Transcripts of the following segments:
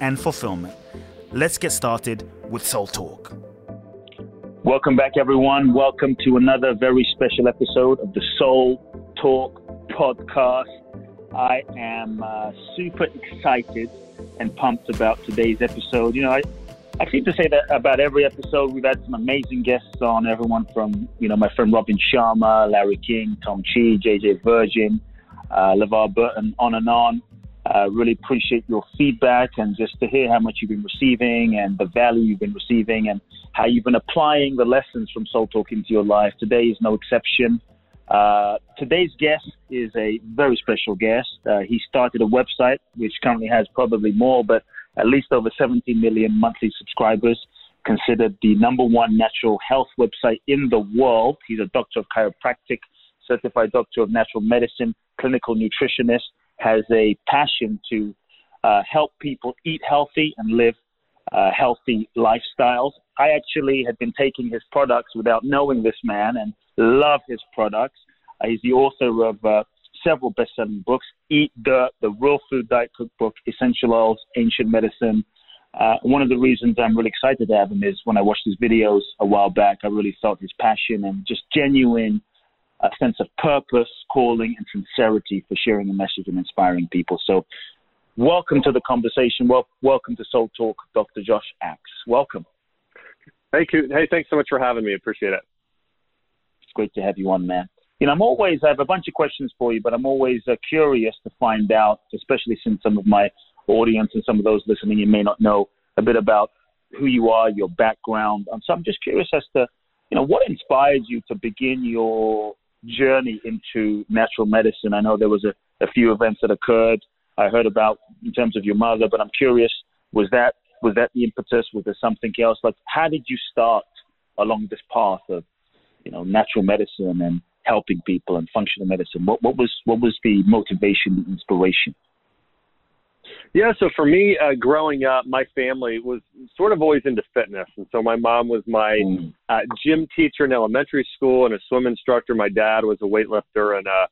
and fulfillment. Let's get started with Soul Talk. Welcome back, everyone. Welcome to another very special episode of the Soul Talk podcast. I am uh, super excited and pumped about today's episode. You know, I, I seem to say that about every episode. We've had some amazing guests on, everyone from, you know, my friend Robin Sharma, Larry King, Tom Chi, JJ Virgin, uh, LeVar Burton, on and on. Uh, really appreciate your feedback and just to hear how much you've been receiving and the value you've been receiving and how you've been applying the lessons from Soul Talk into your life. Today is no exception. Uh, today's guest is a very special guest. Uh, he started a website which currently has probably more, but at least over 70 million monthly subscribers. Considered the number one natural health website in the world. He's a doctor of chiropractic, certified doctor of natural medicine, clinical nutritionist, has a passion to uh, help people eat healthy and live uh, healthy lifestyles. I actually had been taking his products without knowing this man and love his products. Uh, he's the author of uh, several best-selling books: Eat Dirt, The Real Food Diet Cookbook, Essential Oils, Ancient Medicine. Uh, one of the reasons I'm really excited to have him is when I watched his videos a while back, I really felt his passion and just genuine a sense of purpose, calling, and sincerity for sharing a message and inspiring people. So, welcome to the conversation. Well, welcome to Soul Talk, Dr. Josh Axe. Welcome. Hey, hey, thanks so much for having me. Appreciate it. It's great to have you on, man. You know, I'm always, I have a bunch of questions for you, but I'm always uh, curious to find out, especially since some of my audience and some of those listening, you may not know a bit about who you are, your background. Um, so I'm just curious as to, you know, what inspired you to begin your journey into natural medicine? I know there was a, a few events that occurred. I heard about in terms of your mother, but I'm curious, was that was that the impetus? Was there something else? Like, how did you start along this path of, you know, natural medicine and helping people and functional medicine? What what was what was the motivation, the inspiration? Yeah, so for me, uh, growing up, my family was sort of always into fitness, and so my mom was my mm. uh, gym teacher in elementary school and a swim instructor. My dad was a weightlifter and a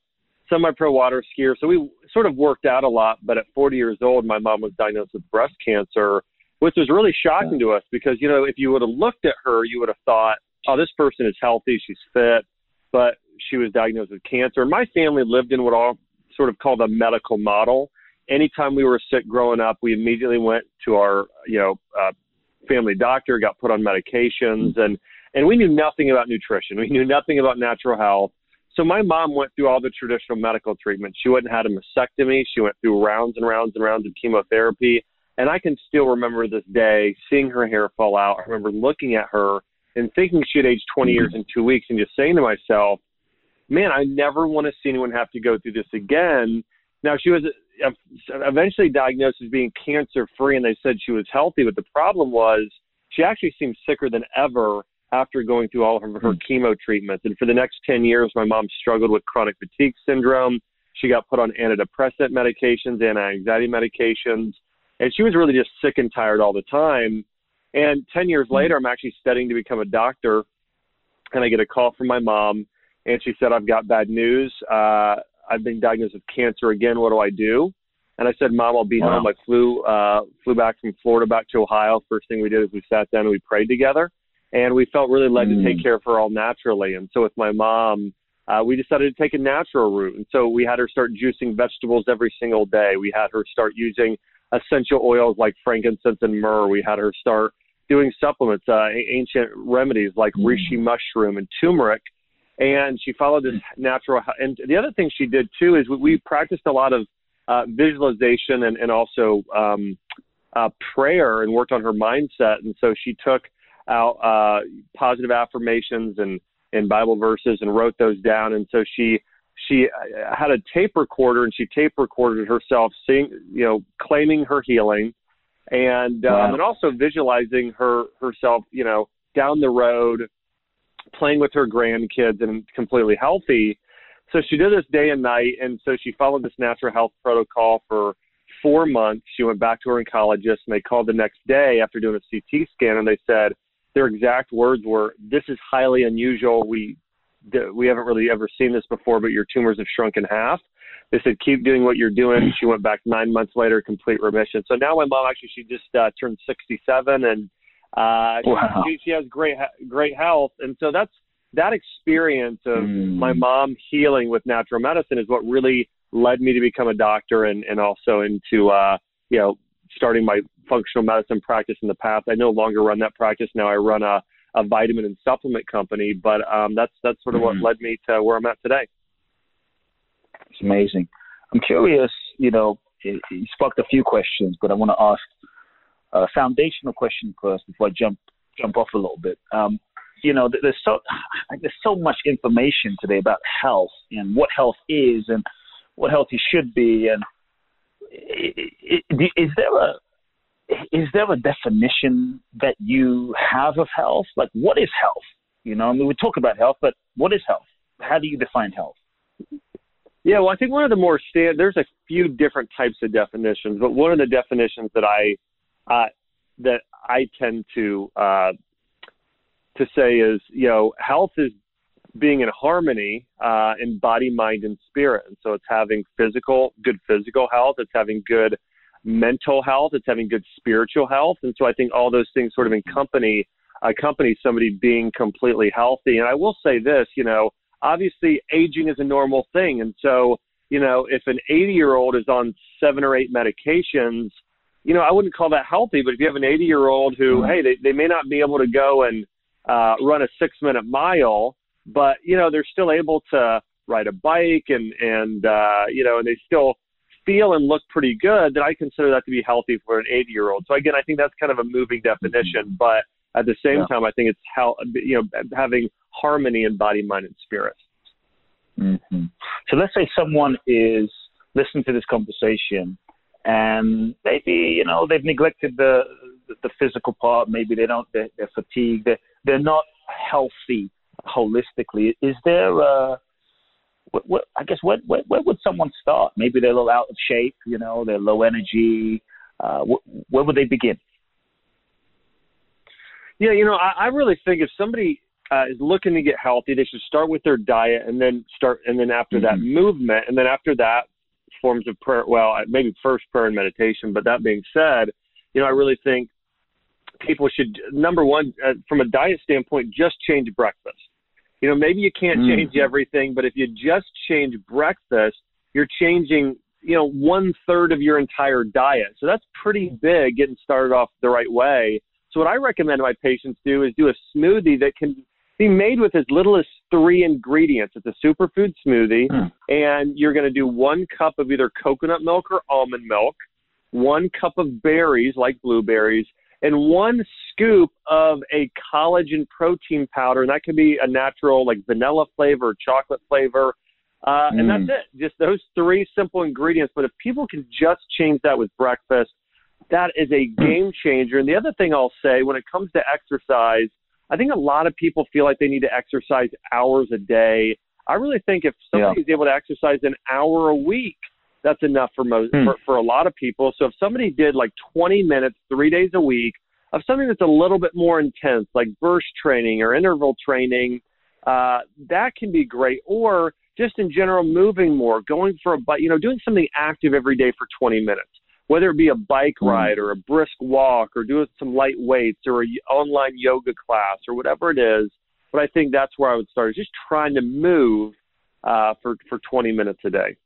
semi-pro water skier, so we sort of worked out a lot. But at 40 years old, my mom was diagnosed with breast cancer, which was really shocking to us because you know if you would have looked at her, you would have thought, "Oh, this person is healthy, she's fit," but she was diagnosed with cancer. My family lived in what all sort of called a medical model anytime we were sick growing up, we immediately went to our, you know, uh, family doctor, got put on medications, and and we knew nothing about nutrition. We knew nothing about natural health. So my mom went through all the traditional medical treatments. She went and had a mastectomy. She went through rounds and rounds and rounds of chemotherapy. And I can still remember this day seeing her hair fall out. I remember looking at her and thinking she had aged 20 years in two weeks and just saying to myself, man, I never want to see anyone have to go through this again. Now, she was eventually diagnosed as being cancer free, and they said she was healthy. But the problem was she actually seemed sicker than ever after going through all of her, her mm. chemo treatments. And for the next 10 years, my mom struggled with chronic fatigue syndrome. She got put on antidepressant medications, anti anxiety medications, and she was really just sick and tired all the time. And 10 years mm. later, I'm actually studying to become a doctor, and I get a call from my mom, and she said, I've got bad news. Uh, I've been diagnosed with cancer again. What do I do? And I said, Mom, I'll be wow. home. I flew uh, flew back from Florida back to Ohio. First thing we did is we sat down and we prayed together, and we felt really led mm. to take mm. care of her all naturally. And so with my mom, uh, we decided to take a natural route. And so we had her start juicing vegetables every single day. We had her start using essential oils like frankincense and myrrh. We had her start doing supplements, uh, ancient remedies like mm. reishi mushroom and turmeric and she followed this natural. And the other thing she did too is we, we practiced a lot of uh, visualization and, and also um, uh, prayer and worked on her mindset. And so she took out uh, positive affirmations and and Bible verses and wrote those down. And so she she uh, had a tape recorder and she tape recorded herself seeing you know claiming her healing and um, wow. and also visualizing her herself you know down the road playing with her grandkids and completely healthy so she did this day and night and so she followed this natural health protocol for four months she went back to her oncologist and they called the next day after doing a ct scan and they said their exact words were this is highly unusual we we haven't really ever seen this before, but your tumors have shrunk in half. They said, keep doing what you're doing. She went back nine months later, complete remission. So now my mom actually, she just uh, turned 67 and uh, wow. she, she has great, great health. And so that's, that experience of mm. my mom healing with natural medicine is what really led me to become a doctor and, and also into, uh, you know, starting my functional medicine practice in the past. I no longer run that practice. Now I run a, a vitamin and supplement company. But um, that's that's sort of mm-hmm. what led me to where I'm at today. It's amazing. I'm curious. You know, you sparked a few questions, but I want to ask a foundational question first before I jump jump off a little bit. Um, you know, there's so there's so much information today about health and what health is and what healthy should be. And is there a is there a definition that you have of health? Like, what is health? You know, I mean, we talk about health, but what is health? How do you define health? Yeah, well, I think one of the more stand there's a few different types of definitions, but one of the definitions that I uh, that I tend to uh, to say is, you know, health is being in harmony uh, in body, mind, and spirit. And so it's having physical, good physical health. It's having good mental health, it's having good spiritual health. And so I think all those things sort of accompany accompany somebody being completely healthy. And I will say this, you know, obviously aging is a normal thing. And so, you know, if an 80 year old is on seven or eight medications, you know, I wouldn't call that healthy. But if you have an 80 year old who, mm-hmm. hey, they, they may not be able to go and uh, run a six minute mile, but, you know, they're still able to ride a bike and, and, uh, you know, and they still, feel and look pretty good, then I consider that to be healthy for an 80 year old. So again, I think that's kind of a moving definition, but at the same yeah. time, I think it's how you know having harmony in body, mind, and spirit. Mm-hmm. So let's say someone is listening to this conversation, and maybe you know they've neglected the the physical part. Maybe they don't. They're, they're fatigued. They're, they're not healthy holistically. Is there a what, what, I guess where, where, where would someone start? Maybe they're a little out of shape, you know, they're low energy. Uh, wh- where would they begin? Yeah, you know, I, I really think if somebody uh, is looking to get healthy, they should start with their diet and then start, and then after mm-hmm. that, movement, and then after that, forms of prayer. Well, maybe first prayer and meditation. But that being said, you know, I really think people should number one, uh, from a diet standpoint, just change breakfast. You know, maybe you can't mm. change everything, but if you just change breakfast, you're changing, you know, one third of your entire diet. So that's pretty big getting started off the right way. So what I recommend my patients do is do a smoothie that can be made with as little as three ingredients. It's a superfood smoothie, mm. and you're going to do one cup of either coconut milk or almond milk, one cup of berries like blueberries, and one scoop of a collagen protein powder, and that can be a natural like vanilla flavor, chocolate flavor, uh, mm. and that's mm. it. Just those three simple ingredients. But if people can just change that with breakfast, that is a mm. game changer. And the other thing I'll say when it comes to exercise, I think a lot of people feel like they need to exercise hours a day. I really think if somebody yeah. is able to exercise an hour a week, that's enough for most mm. for, for a lot of people. So if somebody did like 20 minutes three days a week of something that's a little bit more intense, like burst training or interval training, uh, that can be great. Or just in general, moving more, going for a bike, you know, doing something active every day for 20 minutes, whether it be a bike mm. ride or a brisk walk or doing some light weights or an online yoga class or whatever it is. But I think that's where I would start is just trying to move uh, for for 20 minutes a day.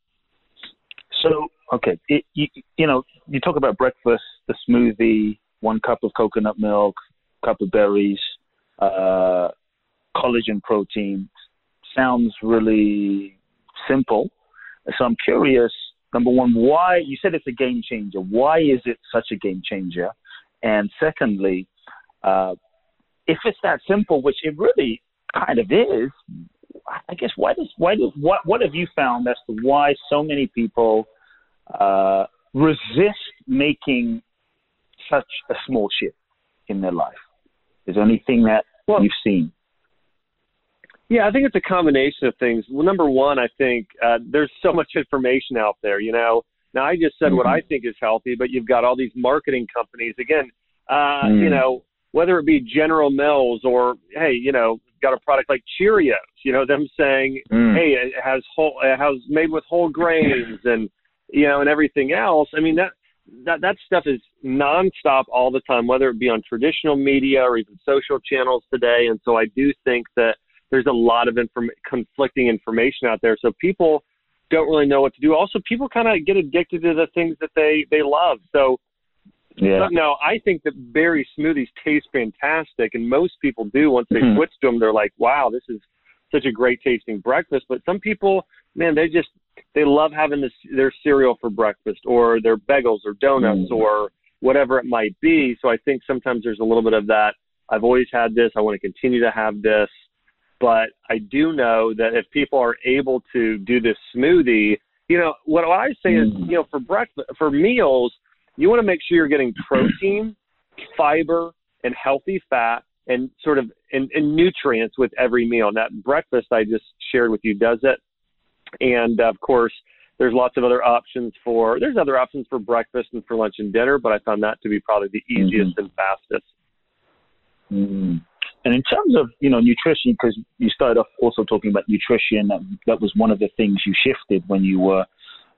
So, okay, it, you, you know, you talk about breakfast, the smoothie, one cup of coconut milk, cup of berries, uh, collagen protein. Sounds really simple. So I'm curious, number one, why you said it's a game changer. Why is it such a game changer? And secondly, uh, if it's that simple, which it really kind of is, I guess why does why does what what have you found as to why so many people uh, resist making such a small shift in their life? Is there anything that well, you've seen? Yeah, I think it's a combination of things. Well, number one, I think uh, there's so much information out there. You know, now I just said mm-hmm. what I think is healthy, but you've got all these marketing companies. Again, uh, mm. you know, whether it be General Mills or hey, you know, got a product like Cheerios. You know, them saying, mm. hey, it has whole, it has made with whole grains and you know, and everything else. I mean that that that stuff is nonstop all the time, whether it be on traditional media or even social channels today. And so I do think that there's a lot of inform- conflicting information out there. So people don't really know what to do. Also, people kind of get addicted to the things that they they love. So yeah. Now, I think that berry smoothies taste fantastic, and most people do. Once they mm-hmm. switch to them, they're like, "Wow, this is such a great tasting breakfast." But some people, man, they just they love having this their cereal for breakfast, or their bagels, or donuts, mm-hmm. or whatever it might be. So I think sometimes there's a little bit of that. I've always had this. I want to continue to have this. But I do know that if people are able to do this smoothie, you know, what I say is, mm. you know, for breakfast, for meals, you want to make sure you're getting protein, fiber, and healthy fat and sort of and, and nutrients with every meal. And that breakfast I just shared with you does it. And of course, there's lots of other options for there's other options for breakfast and for lunch and dinner, but I found that to be probably the easiest mm-hmm. and fastest. Mm-hmm. And in terms of you know nutrition, because you started off also talking about nutrition, that, that was one of the things you shifted when you were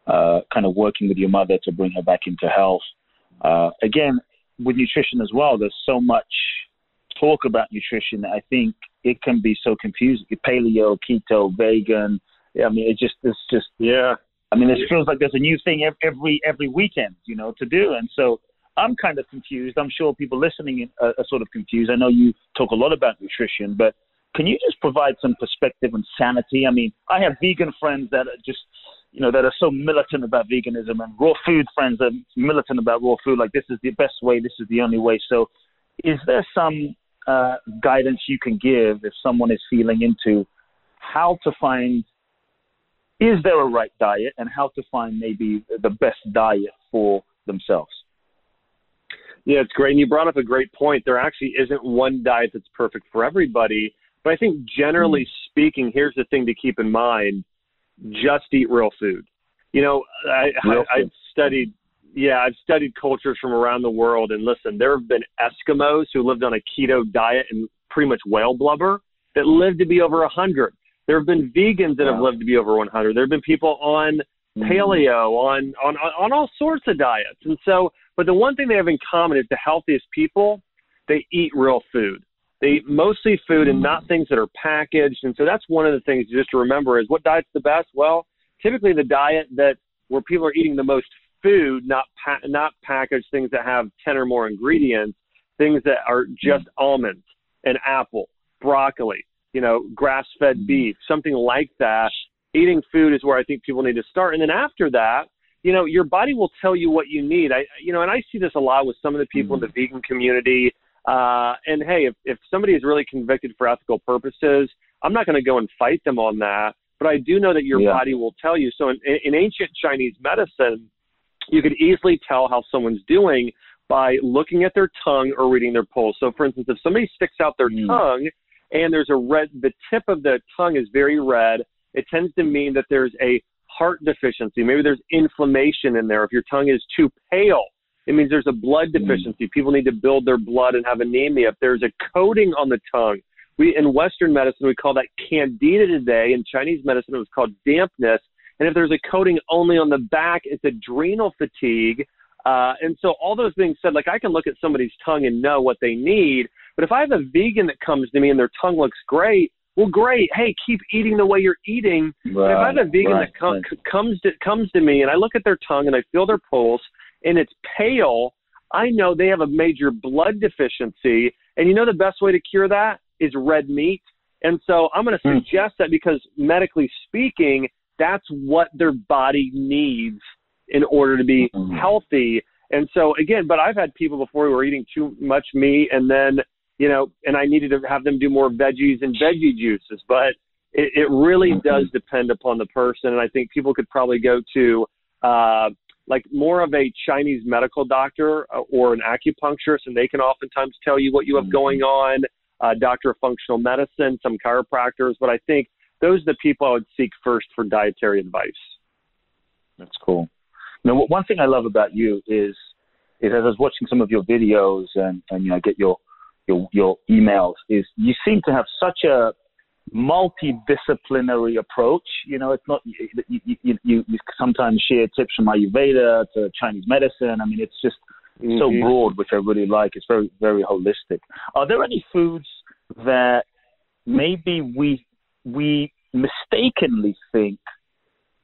uh, kind of working with your mother to bring her back into health. Uh, again, with nutrition as well, there's so much talk about nutrition I think it can be so confusing. Paleo, keto, vegan. I mean, it just it's just yeah. I mean, it feels like there's a new thing every every weekend, you know, to do, and so I'm kind of confused. I'm sure people listening are, are sort of confused. I know you talk a lot about nutrition, but can you just provide some perspective and sanity? I mean, I have vegan friends that are just, you know, that are so militant about veganism and raw food friends that are militant about raw food. Like this is the best way, this is the only way. So, is there some uh, guidance you can give if someone is feeling into how to find? Is there a right diet and how to find maybe the best diet for themselves? Yeah, it's great. And you brought up a great point. There actually isn't one diet that's perfect for everybody. But I think generally mm. speaking, here's the thing to keep in mind just eat real food. You know, I, I, I've studied, yeah, I've studied cultures from around the world. And listen, there have been Eskimos who lived on a keto diet and pretty much whale blubber that lived to be over 100. There have been vegans that wow. have lived to be over 100. There have been people on mm. paleo, on, on, on all sorts of diets. And so but the one thing they have in common is the healthiest people, they eat real food. They eat mostly food and not things that are packaged. And so that's one of the things just to remember is what diet's the best? Well, typically the diet that where people are eating the most food, not pa- not packaged things that have 10 or more ingredients, things that are just almonds and apple, broccoli, you know, grass-fed beef, something like that. Eating food is where I think people need to start. And then after that, you know, your body will tell you what you need. I, you know, and I see this a lot with some of the people mm-hmm. in the mm-hmm. vegan community. Uh, and hey, if, if somebody is really convicted for ethical purposes, I'm not going to go and fight them on that. But I do know that your yeah. body will tell you. So in, in ancient Chinese medicine, you could easily tell how someone's doing by looking at their tongue or reading their pulse. So, for instance, if somebody sticks out their mm. tongue and there's a red, the tip of the tongue is very red, it tends to mean that there's a heart deficiency. Maybe there's inflammation in there. If your tongue is too pale, it means there's a blood mm. deficiency. People need to build their blood and have anemia. If there's a coating on the tongue, we in Western medicine we call that candida today. In Chinese medicine, it was called dampness. And if there's a coating only on the back, it's adrenal fatigue. Uh, and so all those being said, like I can look at somebody's tongue and know what they need. But if I have a vegan that comes to me and their tongue looks great, well, great. Hey, keep eating the way you're eating. Right, if I have a vegan right, that com- right. comes to comes to me and I look at their tongue and I feel their pulse and it's pale, I know they have a major blood deficiency. And you know the best way to cure that is red meat. And so I'm going to mm. suggest that because medically speaking, that's what their body needs in order to be Mhm. healthy. And so again, but I've had people before who were eating too much meat and then, you know, and I needed to have them do more veggies and veggie juices. But it, it really Mhm. does depend upon the person. And I think people could probably go to, uh, like more of a Chinese medical doctor uh, or an acupuncturist, and they can oftentimes tell you what you have Mhm. going on. Uh, doctor of functional medicine, some chiropractors, but I think those are the people I would seek first for dietary advice. That's cool. Now, one thing I love about you is, is as I was watching some of your videos and, and you know, get your, your, your emails, is you seem to have such a multidisciplinary approach. You know, it's not, you, you, you, you sometimes share tips from Ayurveda to Chinese medicine. I mean, it's just so Mhm. broad, which I really like. It's very, very holistic. Are there any foods that maybe we we mistakenly think,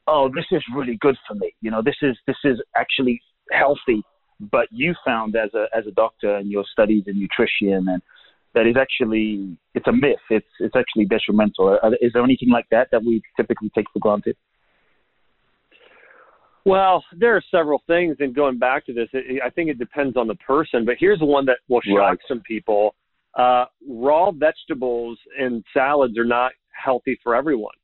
oh, this is really good for me. You know, this is this is actually healthy. But you found as a as a doctor in your studies in nutrition and that is actually it's a myth. It's it's actually detrimental. Is there anything like that that we typically take for granted? Well, there are several things, and going back to this, it, I think it depends on the person. But here's one that will shock Right. some people: uh, raw vegetables and salads are not healthy for everyone,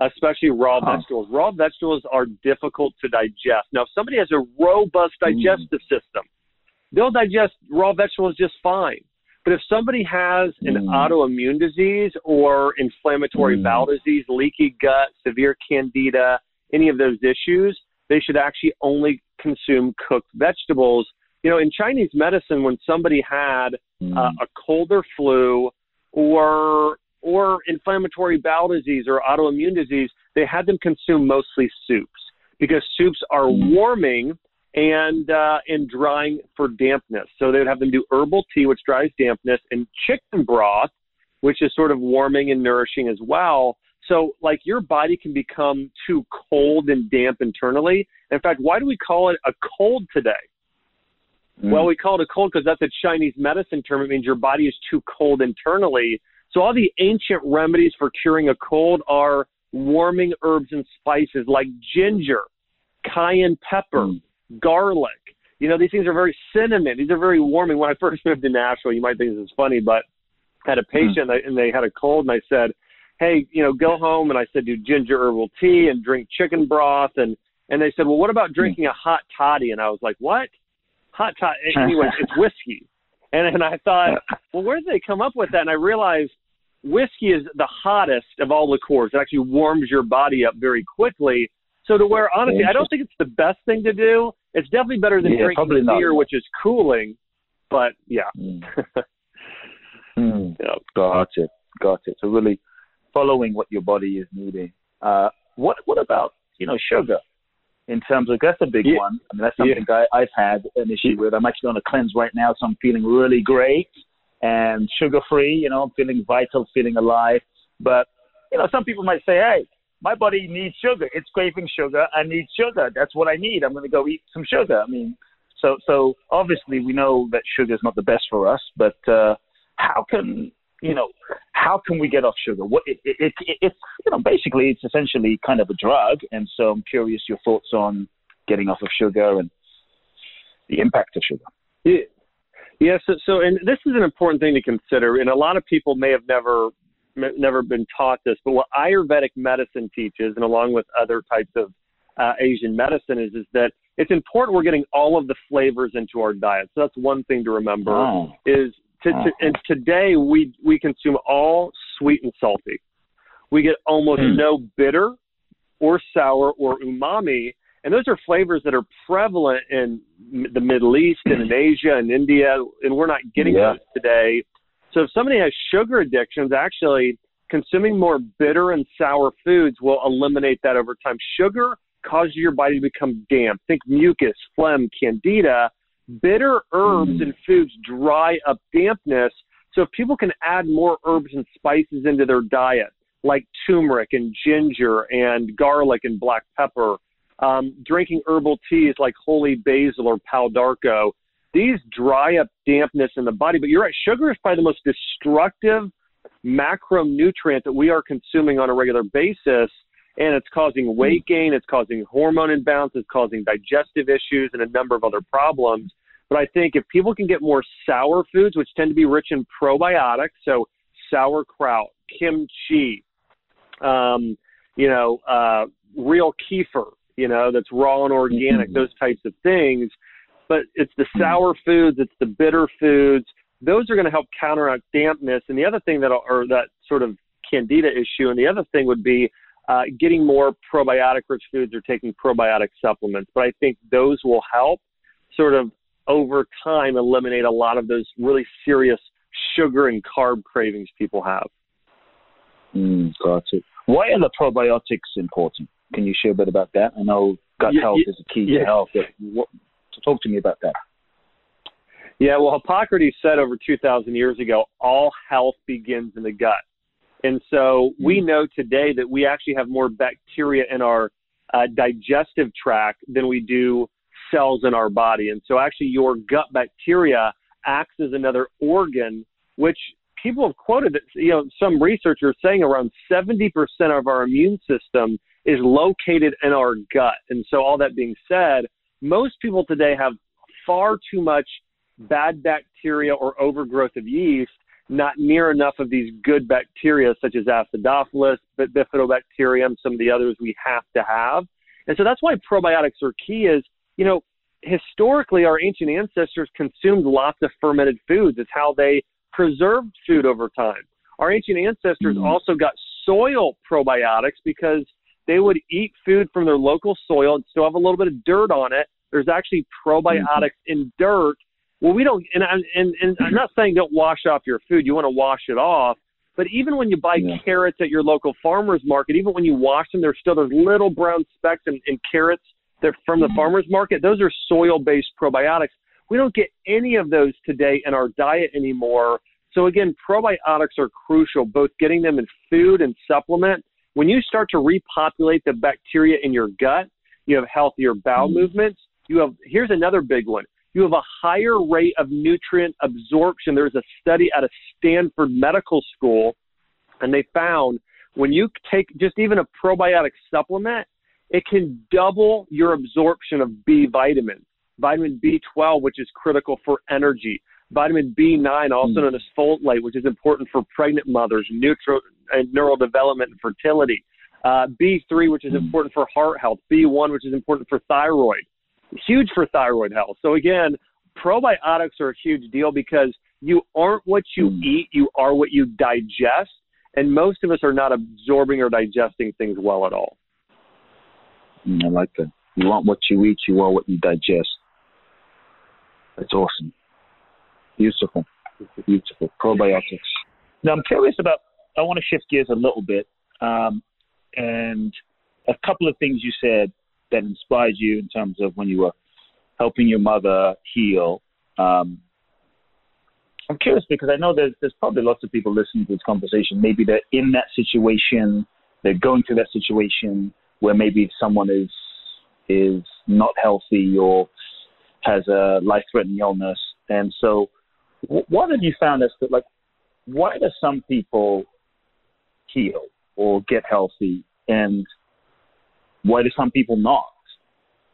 especially raw Huh. vegetables. Raw vegetables are difficult to digest. Now, if somebody has a robust Mm. digestive system, they'll digest raw vegetables just fine. But if somebody has an Mm. autoimmune disease or inflammatory Mm. bowel disease, leaky gut, severe candida, any of those issues, they should actually only consume cooked vegetables. You know, in Chinese medicine, when somebody had uh, a cold or flu or or inflammatory bowel disease or autoimmune disease, they had them consume mostly soups because soups are Mm. warming and uh, and drying for dampness. So they would have them do herbal tea, which dries dampness, and chicken broth, which is sort of warming and nourishing as well. So like your body can become too cold and damp internally. In fact, why do we call it a cold today? Mm. Well, we call it a cold because that's a Chinese medicine term. It means your body is too cold internally. So all the ancient remedies for curing a cold are warming herbs and spices like ginger, cayenne pepper, Mm. garlic. You know, these things are very cinnamon. These are very warming. When I first moved to Nashville, you might think this is funny, but I had a patient and they had a cold, and I said, "Hey, you know, go home." And I said, "Do ginger herbal tea and drink chicken broth." And and they said, "Well, what about drinking a hot toddy?" And I was like, "What? Hot toddy?" Anyway, it's whiskey. And and I thought, well, where did they come up with that? And I realized whiskey is the hottest of all liqueurs. It actually warms your body up very quickly. So to where honestly, I don't think it's the best thing to do. It's definitely better than Yeah, drinking beer, no. which is cooling. But yeah, Mm. Mm. yeah. Got it. Got it. So really following what your body is needing. Uh, what what about you know sugar? In terms of that's a big Yeah. one. I mean that's something I, I've had an issue with. I'm actually on a cleanse right now, so I'm feeling really great and sugar free. You know, I'm feeling vital, feeling alive. But you know, some people might say, hey. My body needs sugar. It's craving sugar. I need sugar. That's what I need. I'm going to go eat some sugar. I mean, so so obviously we know that sugar is not the best for us, but uh, how can you know how can we get off sugar? What it, it, it, it's you know basically it's essentially kind of a drug, and so I'm curious your thoughts on getting off of sugar and the impact of sugar. Yeah. Yeah, so, so and this is an important thing to consider, and a lot of people may have never never been taught this, but what Ayurvedic medicine teaches, and along with other types of uh, Asian medicine, is is that it's important we're getting all of the flavors into our diet. So that's one thing to remember. Oh. Is to, to, and today we we consume all sweet and salty. We get almost Hmm. no bitter or sour or umami, and those are flavors that are prevalent in the Middle East and in Asia and India, and we're not getting Yeah. those today. So if somebody has sugar addictions, actually consuming more bitter and sour foods will eliminate that over time. Sugar causes your body to become damp. Think mucus, phlegm, candida. Bitter herbs and foods dry up dampness. So if people can add more herbs and spices into their diet, like turmeric and ginger and garlic and black pepper, um, drinking herbal teas like holy basil or pau d'arco. these dry up dampness in the body. But you're right, sugar is probably the most destructive macronutrient that we are consuming on a regular basis. and it's causing weight gain, it's causing hormone imbalance, it's causing digestive issues and a number of other problems. But I think if people can get more sour foods, which tend to be rich in probiotics, so sauerkraut, kimchi, um, you know, uh, real kefir, you know, that's raw and organic, mm-hmm. those types of things. But it's the sour foods, it's the bitter foods. Those are going to help counteract dampness. And the other thing that, or that sort of candida issue, and the other thing would be uh, getting more probiotic rich foods or taking probiotic supplements. But I think those will help sort of over time eliminate a lot of those really serious sugar and carb cravings people have. Mm, got it. Why are the probiotics important? Can you share a bit about that? I know gut yeah, health yeah, is a key yeah. to health. What, talk to me about that. Yeah, well, Hippocrates said over 2,000 years ago, all health begins in the gut. And so we mm. know today that we actually have more bacteria in our uh, digestive tract than we do cells in our body. And so actually your gut bacteria acts as another organ, which people have quoted that, you know, some researchers saying around 70% of our immune system is located in our gut. And so all that being said, most people today have far too much bad bacteria or overgrowth of yeast not near enough of these good bacteria such as acidophilus, bifidobacterium, some of the others we have to have. And so that's why probiotics are key is, you know, historically our ancient ancestors consumed lots of fermented foods. It's how they preserved food over time. Our ancient ancestors mm-hmm. also got soil probiotics because they would eat food from their local soil and still have a little bit of dirt on it. There's actually probiotics mm-hmm. in dirt well, we don't, and, and, and I'm not saying don't wash off your food. You want to wash it off. But even when you buy yeah. carrots at your local farmer's market, even when you wash them, there's still those little brown specks in, in carrots that from the mm-hmm. farmer's market. Those are soil-based probiotics. We don't get any of those today in our diet anymore. So again, probiotics are crucial, both getting them in food and supplement. When you start to repopulate the bacteria in your gut, you have healthier bowel mm-hmm. movements. You have here's another big one you have a higher rate of nutrient absorption. There's a study at a Stanford Medical School, and they found when you take just even a probiotic supplement, it can double your absorption of B vitamins. Vitamin B12, which is critical for energy. Vitamin B9, also known as folate, which is important for pregnant mothers, neutral, and neural development and fertility. Uh, B3, which is important for heart health. B1, which is important for thyroid huge for thyroid health. So again, probiotics are a huge deal because you aren't what you mm. eat, you are what you digest. And most of us are not absorbing or digesting things well at all. Mm, I like that. You want what you eat, you are what you digest. That's awesome. Beautiful. Beautiful. Probiotics. Now, I'm curious about, I want to shift gears a little bit. Um, and a couple of things you said that inspired you in terms of when you were helping your mother heal? Um, I'm curious because I know there's, there's probably lots of people listening to this conversation. Maybe they're in that situation, they're going through that situation where maybe someone is is not healthy or has a life-threatening illness, and so what have you found as to like why do some people heal or get healthy and why do some people not?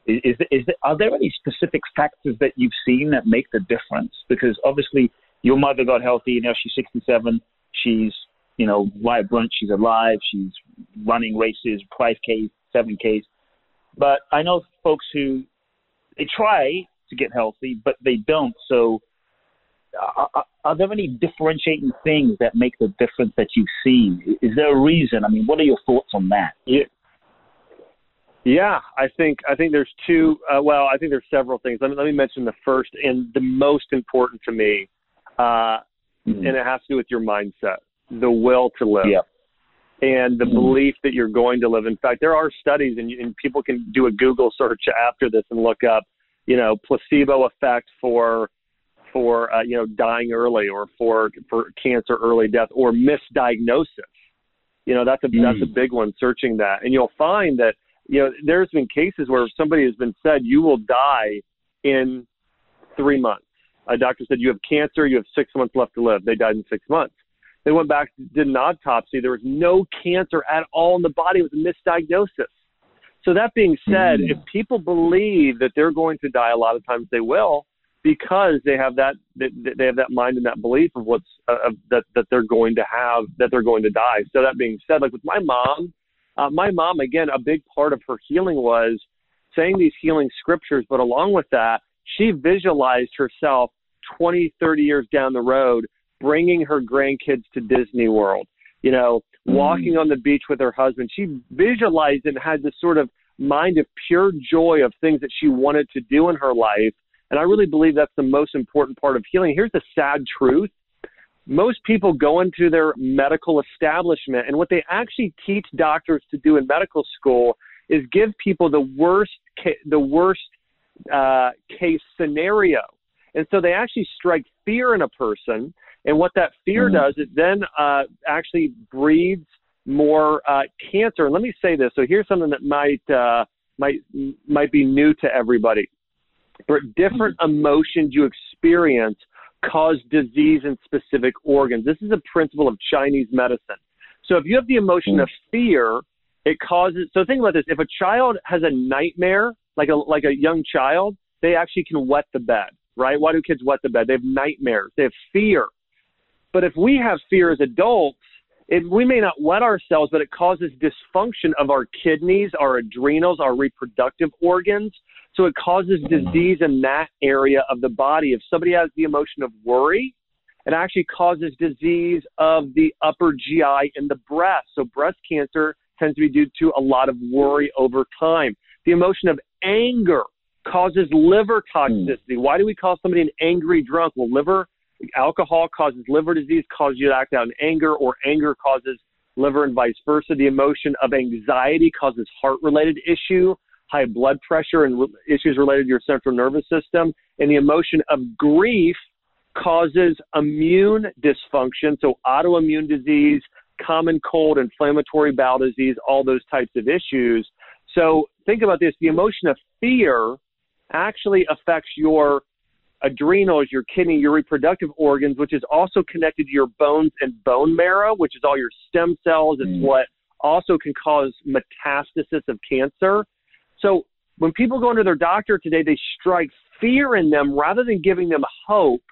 Is, is, is there, are there any specific factors that you've seen that make the difference? Because obviously your mother got healthy, now she's 67, she's you know vibrant, she's alive, she's running races, 5K, 7Ks. But I know folks who they try to get healthy, but they don't. So are, are, there any differentiating things that make the difference that you've seen? Is there a reason? I mean, what are your thoughts on that? Yeah, yeah, I think I think there's two. Uh, well, I think there's several things. Let me let me mention the first and the most important to me, uh, mm-hmm. and it has to do with your mindset, the will to live, yeah. and the mm-hmm. belief that you're going to live. In fact, there are studies, and, and people can do a Google search after this and look up, you know, placebo effect for for uh, you know dying early or for for cancer early death or misdiagnosis. You know, that's a mm-hmm. that's a big one. Searching that, and you'll find that you know, there's been cases where somebody has been said you will die in three months. A doctor said you have cancer, you have six months left to live. They died in six months. They went back, did an autopsy. There was no cancer at all in the body. It was a misdiagnosis. So that being said, mm-hmm. if people believe that they're going to die, a lot of times they will because they have that they have that mind and that belief of what's uh, that that they're going to have that they're going to die. So that being said, like with my mom, uh, my mom again, a big part of her healing was saying these healing scriptures, but along with that, she visualized herself 20, 30 years down the road bringing her grandkids to Disney World, you know, mm. walking on the beach with her husband. She visualized and had this sort of mind of pure joy of things that she wanted to do in her life. And I really believe that's the most important part of healing. Here's the sad truth. Most people go into their medical establishment, and what they actually teach doctors to do in medical school is give people the worst, the worst uh, case scenario. And so they actually strike fear in a person and what that fear mm-hmm. does, it then uh, actually breeds more uh, cancer. And let me say this. So here's something that might uh, might might be new to everybody. But different mm-hmm. emotions you experience cause disease in specific organs. This is a principle of Chinese medicine. So if you have the emotion mm-hmm. of fear, it causes. So think about this: if a child has a nightmare, like a like a young child, they actually can wet the bed, right? Why do kids wet the bed? They have nightmares. They have fear. But if we have fear as adults, it, we may not wet ourselves, but it causes dysfunction of our kidneys, our adrenals, our reproductive organs. So it causes disease in that area of the body. If somebody has the emotion of worry, it actually causes disease of the upper GI and the breast. So breast cancer tends to be due to a lot of worry over time. The emotion of anger causes liver toxicity. Why do we call somebody an angry drunk? Well, liver alcohol causes liver disease, causes you to act out in anger, or anger causes liver and vice versa. The emotion of anxiety causes heart related issue, high blood pressure, and issues related to your central nervous system. And the emotion of grief causes immune dysfunction, so autoimmune disease, common cold, inflammatory bowel disease, all those types of issues. So think about this the emotion of fear actually affects your adrenals, your kidney, your reproductive organs, which is also connected to your bones and bone marrow, which is all your stem cells. It's mm. what also can cause metastasis of cancer. So when people go into their doctor today, they strike fear in them rather than giving them hope.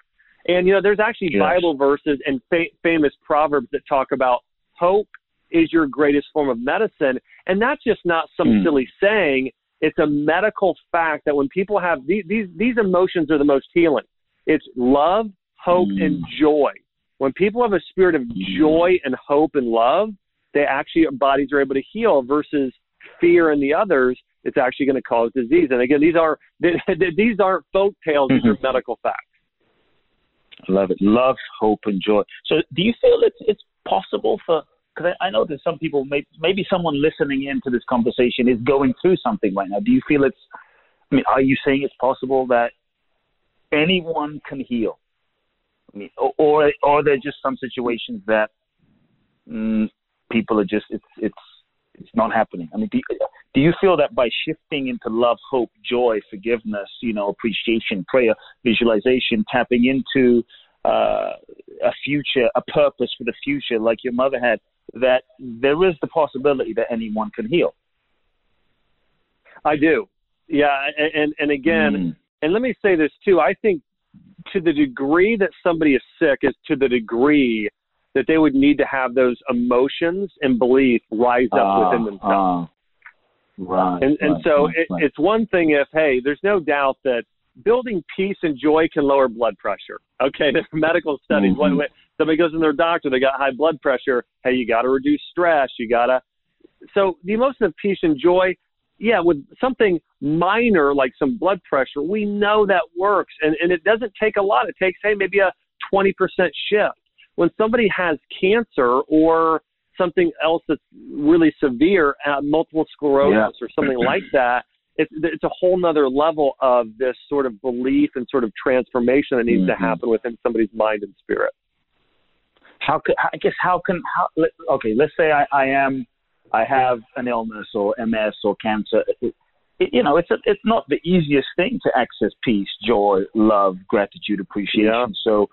And you know, there's actually yes. Bible verses and fa- famous proverbs that talk about hope is your greatest form of medicine, and that's just not some mm. silly saying. It's a medical fact that when people have these these, these emotions are the most healing. It's love, hope, mm. and joy. When people have a spirit of joy and hope and love, they actually bodies are able to heal versus fear and the others. It's actually going to cause disease. And again, these are these aren't folk tales; these are mm-hmm. medical facts. I love it. Love, hope, and joy. So, do you feel it's it's possible for because I, I, know that some people, may, maybe someone listening into this conversation is going through something right now. Do you feel it's, I mean, are you saying it's possible that anyone can heal? I mean, or, or are there just some situations that mm, people are just, it's, it's, it's not happening. I mean, do you, do you feel that by shifting into love, hope, joy, forgiveness, you know, appreciation, prayer, visualization, tapping into uh, a future, a purpose for the future, like your mother had, that there is the possibility that anyone can heal. I do. Yeah, and and, and again, mm. and let me say this too. I think to the degree that somebody is sick is to the degree that they would need to have those emotions and belief rise up uh, within themselves. Uh, right. And and right, so right, it, it's one thing if hey, there's no doubt that building peace and joy can lower blood pressure. Okay, there's medical studies. Mm-hmm. Somebody goes to their doctor, they got high blood pressure. Hey, you got to reduce stress. You got to. So the emotion of peace and joy, yeah, with something minor like some blood pressure, we know that works, and and it doesn't take a lot. It takes hey maybe a 20% shift. When somebody has cancer or something else that's really severe, uh, multiple sclerosis yeah. or something like that, it's it's a whole nother level of this sort of belief and sort of transformation that needs mm-hmm. to happen within somebody's mind and spirit. How could I guess how can how okay let's say I, I am I have an illness or MS or cancer. It, it, you know, it's a, it's not the easiest thing to access peace, joy, love, gratitude, appreciation. Yeah. So,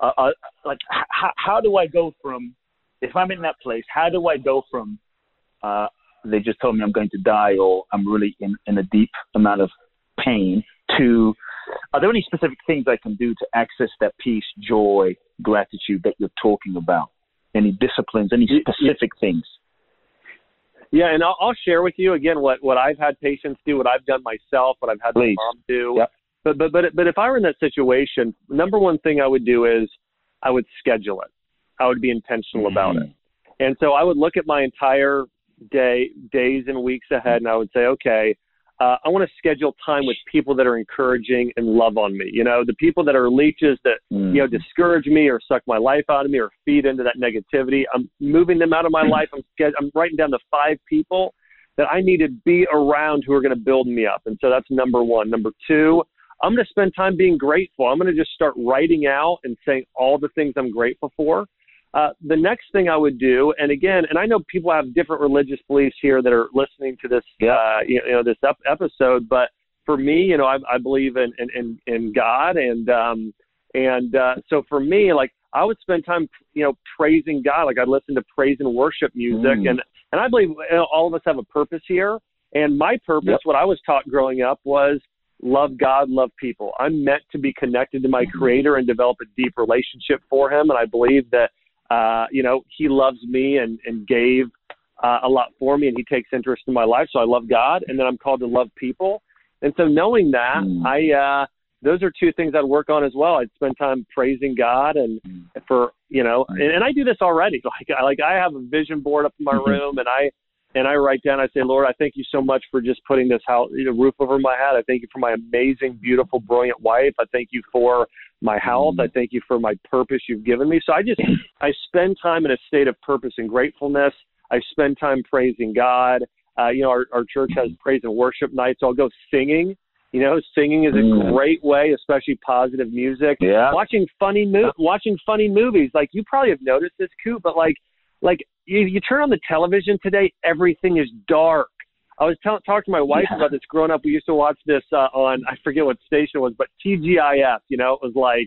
uh, uh, like h- how do I go from if I'm in that place? How do I go from uh, they just told me I'm going to die or I'm really in, in a deep amount of pain to are there any specific things I can do to access that peace, joy, gratitude that you're talking about? Any disciplines, any specific things? Yeah, and I'll, I'll share with you again what what I've had patients do, what I've done myself, what I've had Please. my mom do. Yep. But but but but if I were in that situation, number one thing I would do is I would schedule it. I would be intentional mm-hmm. about it. And so I would look at my entire day, days and weeks ahead, and I would say, okay, uh, I want to schedule time with people that are encouraging and love on me. You know, the people that are leeches that mm. you know discourage me or suck my life out of me or feed into that negativity. I'm moving them out of my life. I'm I'm writing down the five people that I need to be around who are going to build me up. And so that's number one. Number two, I'm going to spend time being grateful. I'm going to just start writing out and saying all the things I'm grateful for. Uh, the next thing I would do, and again, and I know people have different religious beliefs here that are listening to this, yeah. uh, you, know, this ep- episode, but for me, you know, I, I believe in, in, in, in God, and um, and uh, so for me, like I would spend time, you know, praising God. Like I'd listen to praise and worship music, mm. and and I believe you know, all of us have a purpose here. And my purpose, yep. what I was taught growing up, was love God, love people. I'm meant to be connected to my mm-hmm. Creator and develop a deep relationship for Him, and I believe that uh, you know, he loves me and, and gave uh, a lot for me and he takes interest in my life. So I love God and then I'm called to love people. And so knowing that, mm. I, uh, those are two things I'd work on as well. I'd spend time praising God and mm. for, you know, and, and I do this already. Like, I, like I have a vision board up in my room and I, and I write down, I say, Lord, I thank you so much for just putting this house, you know, roof over my head. I thank you for my amazing, beautiful, brilliant wife. I thank you for my health. I thank you for my purpose you've given me. So I just, I spend time in a state of purpose and gratefulness. I spend time praising God. Uh, you know, our, our church has praise and worship nights. So I'll go singing. You know, singing is a mm. great way, especially positive music. Yeah. Watching funny mo- watching funny movies. Like you probably have noticed this, Kute, but like like you, you turn on the television today, everything is dark. I was t- talking to my wife yeah. about this growing up. We used to watch this uh, on I forget what station it was, but TGIF. You know, it was like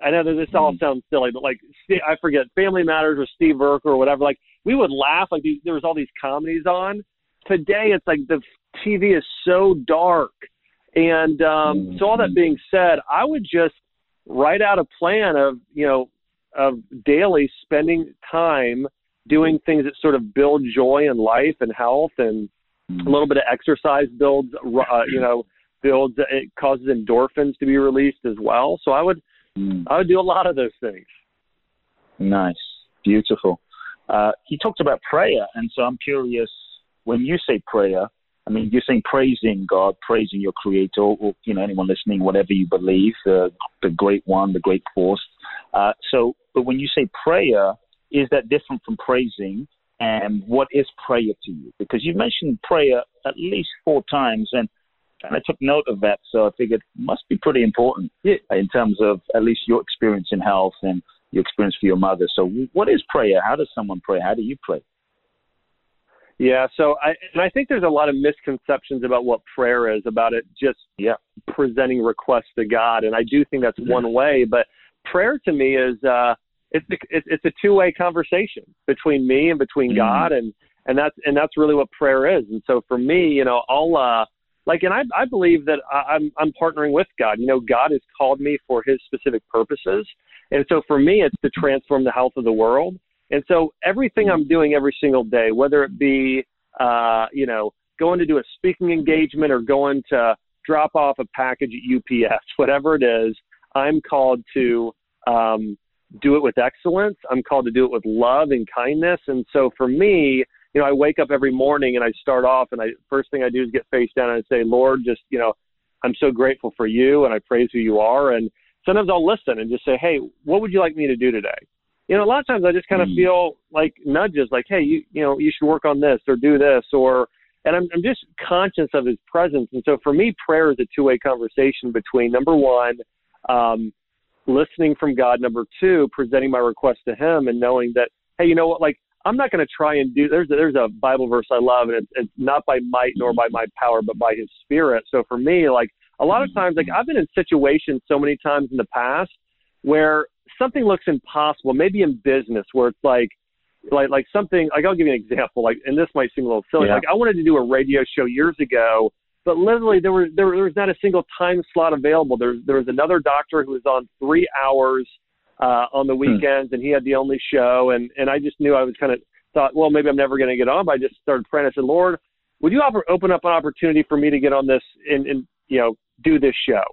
I know that this all mm-hmm. sounds silly, but like I forget Family Matters or Steve Urkel or whatever. Like we would laugh like these, there was all these comedies on. Today it's like the TV is so dark, and um, so all that mm-hmm. being said, I would just write out a plan of you know of daily spending time doing things that sort of build joy in life and health and a little bit of exercise builds uh, you know builds it causes endorphins to be released as well so i would mm. i would do a lot of those things nice beautiful uh, he talked about prayer and so i'm curious when you say prayer i mean you're saying praising god praising your creator or you know anyone listening whatever you believe the the great one the great force uh, so but when you say prayer is that different from praising? And what is prayer to you? Because you mentioned prayer at least four times, and and I took note of that, so I figured it must be pretty important yeah. in terms of at least your experience in health and your experience for your mother. So, what is prayer? How does someone pray? How do you pray? Yeah, so I and I think there's a lot of misconceptions about what prayer is, about it just yeah. presenting requests to God, and I do think that's one way. But prayer to me is uh, it's a, it's a two way conversation between me and between mm-hmm. God, and and that's and that's really what prayer is. And so for me, you know, I'll uh, like, and I I believe that I'm I'm partnering with God. You know, God has called me for His specific purposes, and so for me, it's to transform the health of the world. And so everything I'm doing every single day, whether it be uh, you know going to do a speaking engagement or going to drop off a package at UPS, whatever it is, I'm called to um, do it with excellence. I'm called to do it with love and kindness. And so for me, you know, I wake up every morning and I start off and I first thing I do is get face down and I say, Lord, just, you know, I'm so grateful for you and I praise who you are. And sometimes I'll listen and just say, Hey, what would you like me to do today? You know, a lot of times I just kind of mm. feel like nudges, like, Hey, you, you know, you should work on this or do this or, and I'm, I'm just conscious of his presence. And so for me, prayer is a two way conversation between number one, um, listening from God. Number two, presenting my request to Him and knowing that, hey, you know what, like I'm not going to try and do. There's a, there's a Bible verse I love, and it's, it's not by might nor by my power, but by His Spirit. So for me, like a lot of mm-hmm. times, like I've been in situations so many times in the past where something looks impossible, maybe in business where it's like like like something like I'll give you an example like and this might seem a little silly Yeah. like I wanted to do a radio show years ago but literally there was there, there was not a single time slot available there there was another doctor who was on 3 hours uh on the weekends and he had the only show and and I just knew I was kind of thought well maybe I'm never going to get on but I just started praying I said Lord would you offer, open up an opportunity for me to get on this and and you know do this show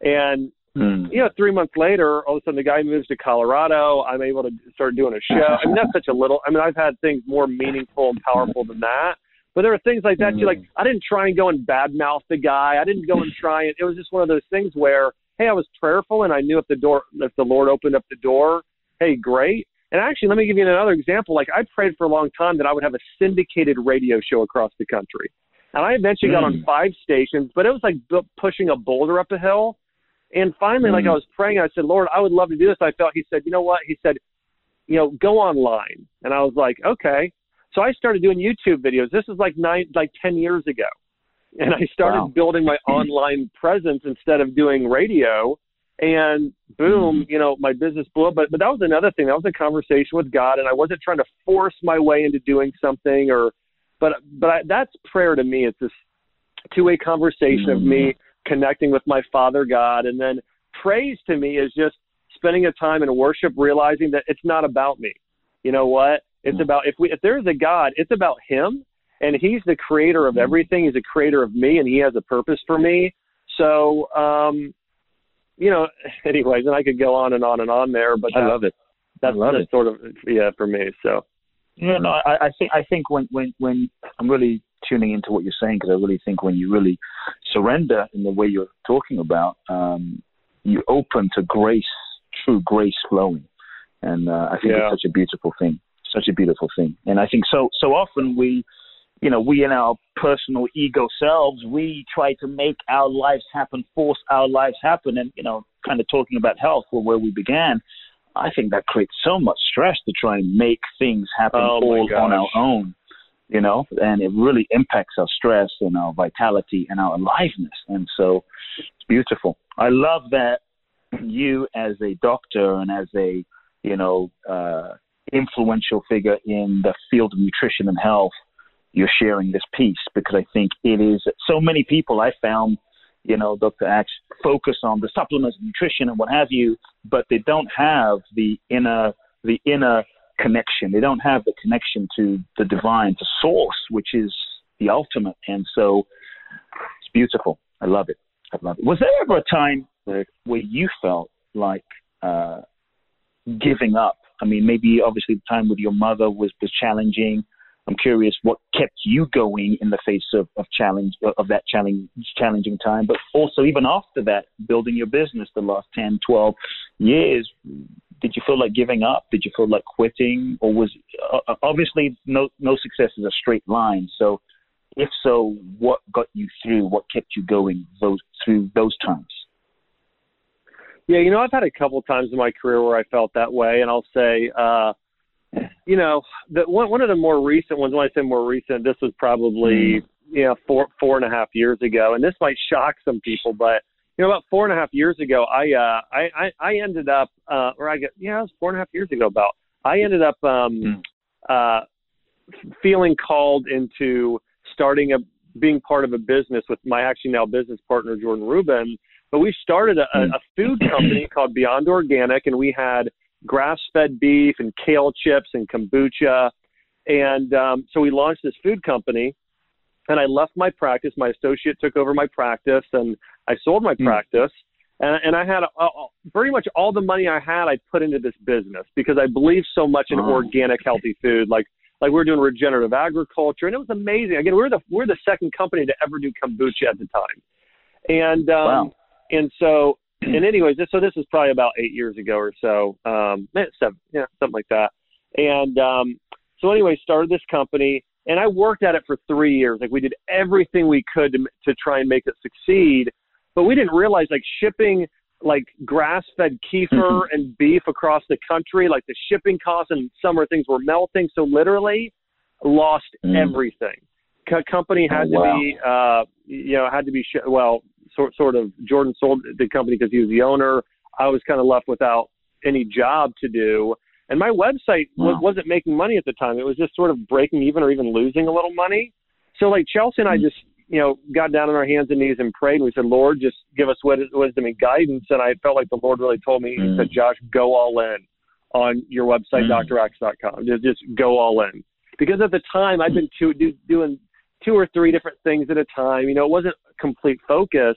and Mm. you know, three months later, all of a sudden the guy moves to Colorado. I'm able to start doing a show. I mean, that's such a little. I mean, I've had things more meaningful and powerful than that. But there are things like that too. Like I didn't try and go and badmouth the guy. I didn't go and try and. It was just one of those things where, hey, I was prayerful and I knew if the door, if the Lord opened up the door, hey, great. And actually, let me give you another example. Like I prayed for a long time that I would have a syndicated radio show across the country, and I eventually got on Mm. five stations. But it was like bu- pushing a boulder up a hill. And finally, like Mm. I was praying, I said, Lord, I would love to do this. I felt He said, you know what? He said, you know, go online. And I was like, okay. So I started doing YouTube videos. This is like nine, like ten years ago, and I started Wow. building my online presence instead of doing radio. And boom, mm-hmm. you know, my business blew up. But but that was another thing. That was a conversation with God, and I wasn't trying to force my way into doing something or. But but I, that's prayer to me. It's this two-way conversation of me mm-hmm. connecting with my Father God, and then praise to me is just spending a time in worship, realizing that it's not about me. You know what? It's Mm. about if we if there's a God, it's about Him, and He's the creator of Mm. everything. He's the creator of me, and He has a purpose for me. So, um, you know, anyways, and I could go on and on and on there, but I love it. that's, I love that's it. sort of yeah for me. So Yeah, no, I, I think I think when when when I'm really tuning into what you're saying because I really think when you really surrender in the way you're talking about, um, you open to grace, true grace flowing, and uh, I think Yeah. it's such a beautiful thing, such a beautiful thing. And I think so so often we, you know, we in our personal ego selves, we try to make our lives happen, force our lives happen, and you know, kind of talking about health, or where we began. I think that creates so much stress to try and make things happen Oh, all on our own, you know, and it really impacts our stress and our vitality and our aliveness. And so it's beautiful. I love that you, as a doctor and as a, you know, uh, influential figure in the field of nutrition and health, you're sharing this piece because I think it is so many people I found you know, Dr. Axe focus on the supplements, nutrition, and what have you, but they don't have the inner the inner connection. They don't have the connection to the divine, to source, which is the ultimate. And so it's beautiful. I love it. I love it. Was there ever a time where you felt like uh, giving up? I mean, maybe obviously the time with your mother was was challenging. I'm curious what kept you going in the face of, of challenge of that challenge challenging time, but also even after that, building your business the last 10, 12 years. Did you feel like giving up? Did you feel like quitting, or was uh, obviously no no success is a straight line. So, if so, what got you through? What kept you going those through those times? Yeah, you know, I've had a couple times in my career where I felt that way, and I'll say, uh, you know, the one one of the more recent ones. When I say more recent, this was probably you know four four and a half years ago, and this might shock some people, but you know, about four and a half years ago, I uh, I, I I ended up, uh, or I get yeah, it was four and a half years ago. About I ended up um, uh, feeling called into starting a being part of a business with my actually now business partner Jordan Rubin. But we started a, a, a food company called Beyond Organic, and we had grass-fed beef and kale chips and kombucha, and um, so we launched this food company. And I left my practice. My associate took over my practice, and I sold my Mm. practice. And, and I had uh, pretty much all the money I had, I put into this business because I believe so much in Oh. organic, healthy food. Like like we were doing regenerative agriculture, and it was amazing. Again, we're the we're the second company to ever do kombucha at the time, and um, Wow. And so and anyways, this, so this is probably about eight years ago or so, um, eh, seven, yeah, something like that. And um, so anyway, started this company, and I worked at it for three years. Like we did everything we could to to try and make it succeed, but we didn't realize like shipping like grass-fed kefir and beef across the country, like the shipping costs and summer things were melting. So literally lost Mm. everything. Co- company had Oh, wow. to be, uh, you know, had to be sh- well, sort sort of. Jordan sold the company because he was the owner. I was kind of left without any job to do. And my website wow. wasn't making money at the time. It was just sort of breaking even or even losing a little money. So like Chelsea and I mm-hmm. just, you know, got down on our hands and knees and prayed. And we said, Lord, just give us wisdom and guidance. And I felt like the Lord really told me, mm. He said, mm. Josh, go all in on your website, mm. draxe.com. Just, just go all in. Because at the time, I'd been do, doing two or three different things at a time. You know, it wasn't complete focus.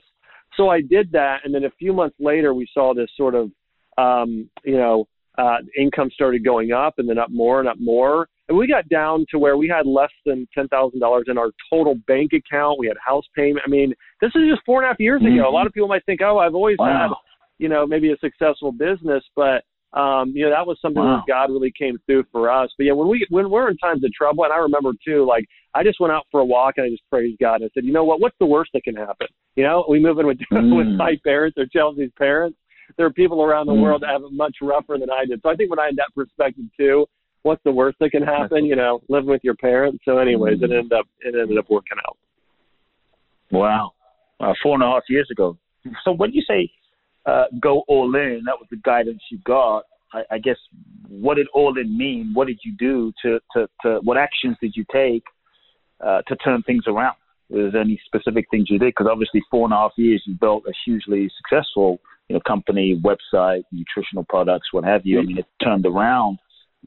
So I did that. And then a few months later, we saw this sort of, um, you know, uh, income started going up and then up more and up more. And we got down to where we had less than ten thousand dollars in our total bank account. We had house payment. I mean, this is just four and a half years mm-hmm. ago. A lot of people might think, oh, I've always wow. had, you know, maybe a successful business, but um, you know, that was something wow. that God really came through for us. But yeah, when we when we're in times of trouble, and I remember too, like I just went out for a walk and I just praised God. I said, you know what? What's the worst that can happen? You know, we move in with mm. with my parents or Chelsea's parents. There are people around the mm. world that have it much rougher than I did. So I think when I had that perspective too, what's the worst that can happen? You know, living with your parents. So, anyways, it ended up it ended up working out. Wow, uh, four and a half years ago. So when you say uh, go all in, that was the guidance you got. I, I guess what did all in mean? What did you do to to, to what actions did you take uh, to turn things around? Was there any specific things you did? Because obviously, four and a half years, you built a hugely successful, you know, company, website, nutritional products, what have you. I mean, it turned around,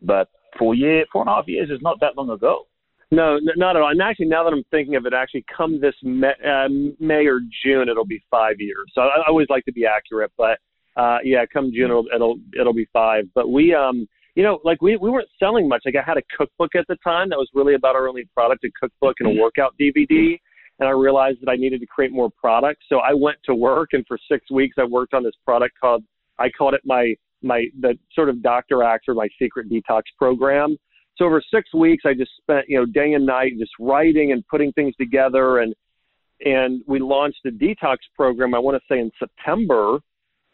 but four year, four and a half years is not that long ago. No, not at all. And actually, now that I'm thinking of it, actually, come this May, uh, May or June, it'll be five years. So I, I always like to be accurate, but uh, yeah, come June, it'll, it'll it'll be five. But we, um, you know, like we we weren't selling much. Like I had a cookbook at the time that was really about our only product, a cookbook and a mm-hmm. workout DVD. And I realized that I needed to create more products. So I went to work, and for six weeks, I worked on this product called I called it my my the sort of Dr. Axe or my secret detox program so over six weeks, I just spent, you know, day and night just writing and putting things together. And, and we launched a detox program, I want to say in September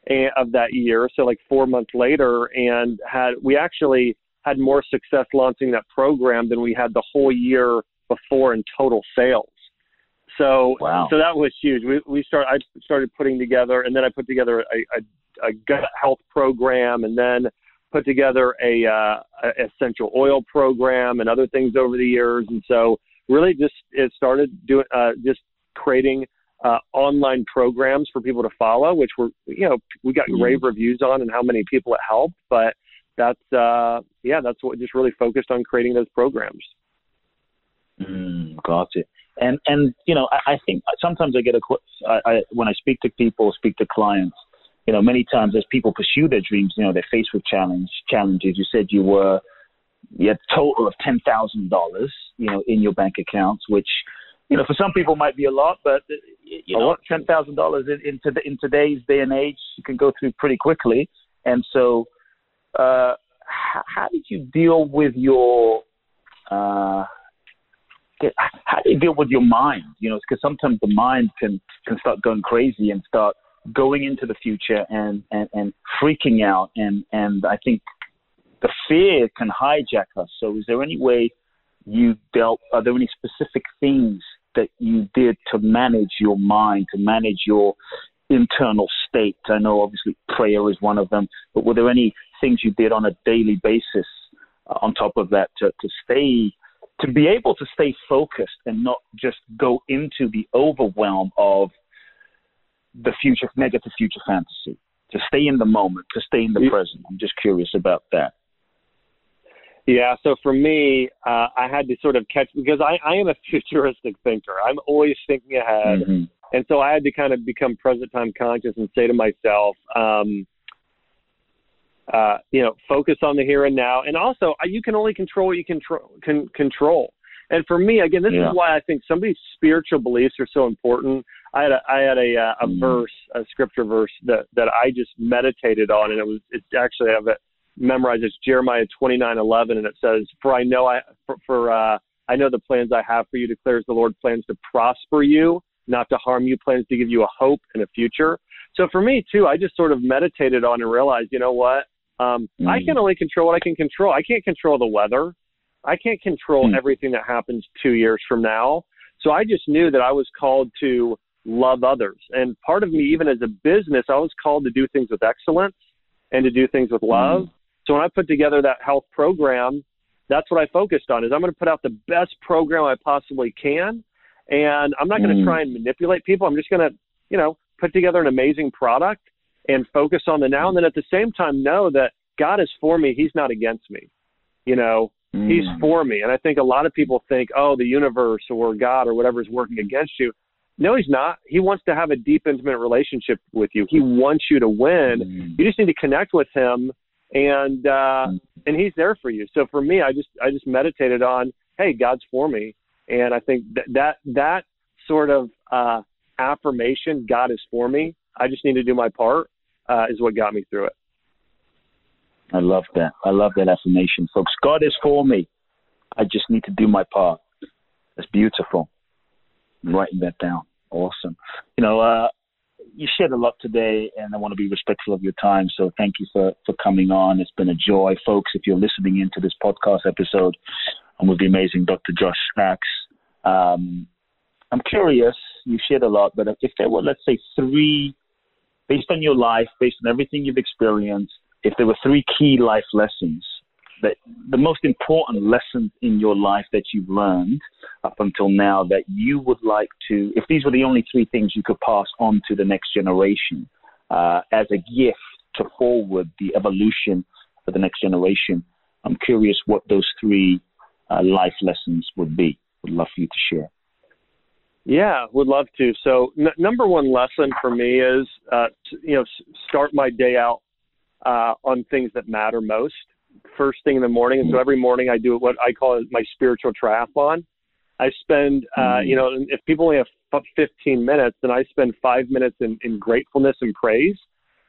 eh, of that year. So like four months later and had, we actually had more success launching that program than we had the whole year before in total sales. So, wow. so that was huge. We, we started, I started putting together and then I put together a, a, a gut health program and then put together a, uh, a essential oil program and other things over the years, and so really just it started doing uh, just creating uh, online programs for people to follow, which were you know we got mm. rave reviews on and how many people it helped, but that's uh, yeah that's what just really focused on creating those programs. Mm, got it. And and you know I, I think sometimes I get a I, I when I speak to people, speak to clients, you know, many times as people pursue their dreams, you know, they're faced with challenge challenges. You said you were you had a total of ten thousand dollars, you know, in your bank accounts, which you know for some people might be a lot, but you know, ten thousand dollars in, in, in today's day and age, you can go through pretty quickly. And so, uh, how, how did you deal with your uh, how do you deal with your mind? You know, because sometimes the mind can can start going crazy and start going into the future and, and, and freaking out. And, and I think the fear can hijack us. So, is there any way you dealt? Are there any specific things that you did to manage your mind, to manage your internal state? I know obviously prayer is one of them, but were there any things you did on a daily basis uh, on top of that to, to stay? To be able to stay focused and not just go into the overwhelm of the future negative future fantasy. To stay in the moment to stay in the present. I'm just curious about that. Yeah so for me uh, i had to sort of catch because i, I am a futuristic thinker. I'm always thinking ahead. Mm-hmm. and so i had to kind of become present time conscious and say to myself um, uh, you know focus on the here and now. And also uh, you can only control what you can, tro- can control. And for me, again, this yeah. is why I think somebody's spiritual beliefs are so important. I had a, I had a, uh, a mm. verse, a scripture verse that, that I just meditated on, and it was, it's actually, I have it memorized. It's Jeremiah twenty nine eleven, and it says, for I know I, for, for uh, I know the plans I have for you, declares the Lord, plans to prosper you, not to harm you, plans to give you a hope and a future. So for me too, I just sort of meditated on and realized, you know what? Um, mm. I can only control what I can control. I can't control the weather. I can't control mm. everything that happens two years from now. So I just knew that I was called to love others. And part of me, even as a business, I was called to do things with excellence and to do things with love. Mm. So when I put together that health program, that's what I focused on is I'm going to put out the best program I possibly can. And I'm not going to Mm. try and manipulate people. I'm just going to, you know, put together an amazing product and focus on the now. And then at the same time, know that God is for me. He's not against me. You know, He's Mm. for me. And I think a lot of people think, oh, the universe or God or whatever is working against you. No, he's not. He wants to have a deep, intimate relationship with you. He wants you to win. Mm. You just need to connect with him, and uh, and he's there for you. So for me, I just I just meditated on, hey, God's for me, and I think that that that sort of uh, affirmation, God is for me. I just need to do my part, uh, is what got me through it. I love that. I love that affirmation, folks. God is for me. I just need to do my part. That's beautiful. I'm writing that down. Awesome. You know, uh, you shared a lot today, and I want to be respectful of your time. So thank you for, for coming on. It's been a joy, folks. If you're listening into this podcast episode, I'm with the amazing Dr. Josh Axe. Um, I'm curious. You shared a lot, but if there were, let's say, three, based on your life, based on everything you've experienced, if there were three key life lessons that the most important lessons in your life that you've learned up until now that you would like to, if these were the only three things you could pass on to the next generation uh, as a gift to forward the evolution for the next generation, I'm curious what those three uh, life lessons would be. Would love for you to share. Yeah, would love to. So, n- number one lesson for me is, uh, t- you know, s- start my day out uh, on things that matter most. First thing in the morning, and so every morning I do what I call my spiritual triathlon. I spend, uh, you know, if people only have 15 minutes, then I spend five minutes in, in gratefulness and praise,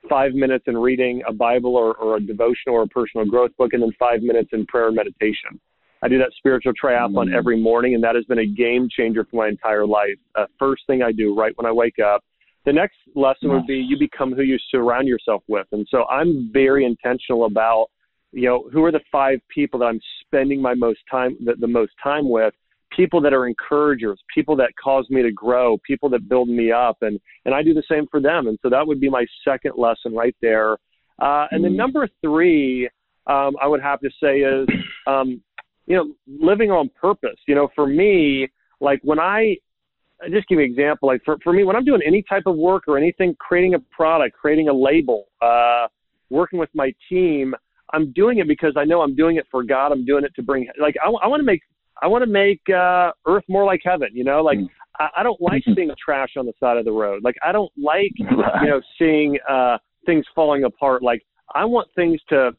five minutes in reading a Bible or, or a devotional or a personal growth book, and then five minutes in prayer and meditation. I do that spiritual triathlon Mm. every morning, and that has been a game changer for my entire life. Uh, first thing I do right when I wake up. The next lesson would be you become who you surround yourself with. And so I'm very intentional about, you know, who are the five people that I'm spending my most time, the, the most time with, people that are encouragers, people that cause me to grow, people that build me up. And, and I do the same for them. And so that would be my second lesson right there. Uh, and then Mm. number three, um, I would have to say is, um, you know, living on purpose. You know, for me, like when I I'll just give you an example, like for, for me, when I'm doing any type of work or anything, creating a product, creating a label, uh, working with my team, I'm doing it because I know I'm doing it for God. I'm doing it to bring, like, I, I want to make, I want to make, uh, earth more like heaven, you know, like Mm. I, I don't like seeing trash on the side of the road. Like I don't like, you know, seeing, uh, things falling apart. Like I want things to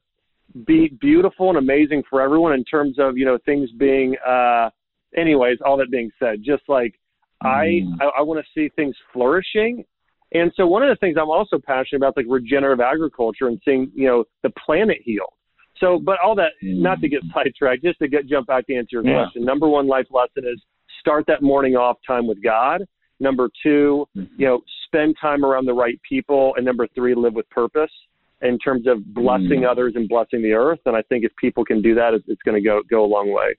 be beautiful and amazing for everyone in terms of, you know, things being, uh, anyways, all that being said, just like I, Mm. I, I want to see things flourishing. And so one of the things I'm also passionate about is like regenerative agriculture and seeing, you know, the planet heal. So, but all that, Mm. not to get sidetracked, just to get jump back to answer your Yeah. question. Number one life lesson is start that morning off time with God. Number two, Mhm. you know, spend time around the right people. And number three, live with purpose in terms of blessing Mm. others and blessing the earth. And I think if people can do that, it's, it's going to go go a long way.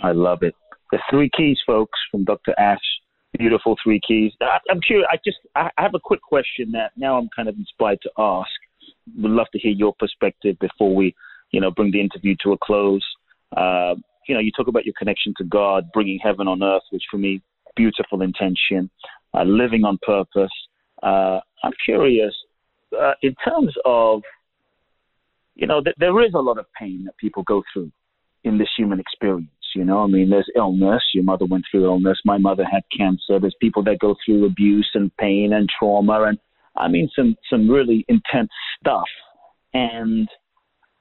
I love it. The three keys, folks, from Dr. Axe. Beautiful three keys. I, I'm curious. I just I I have a quick question that now I'm kind of inspired to ask. Would love to hear your perspective before we, you know, bring the interview to a close. Uh, you know, you talk about your connection to God, bringing heaven on earth, which for me, beautiful intention, uh, living on purpose. Uh, I'm curious, uh, in terms of, you know, th- there is a lot of pain that people go through in this human experience. You know, I mean, there's illness. Your mother went through illness. My mother had cancer. There's people that go through abuse and pain and trauma, and I mean, some some really intense stuff. And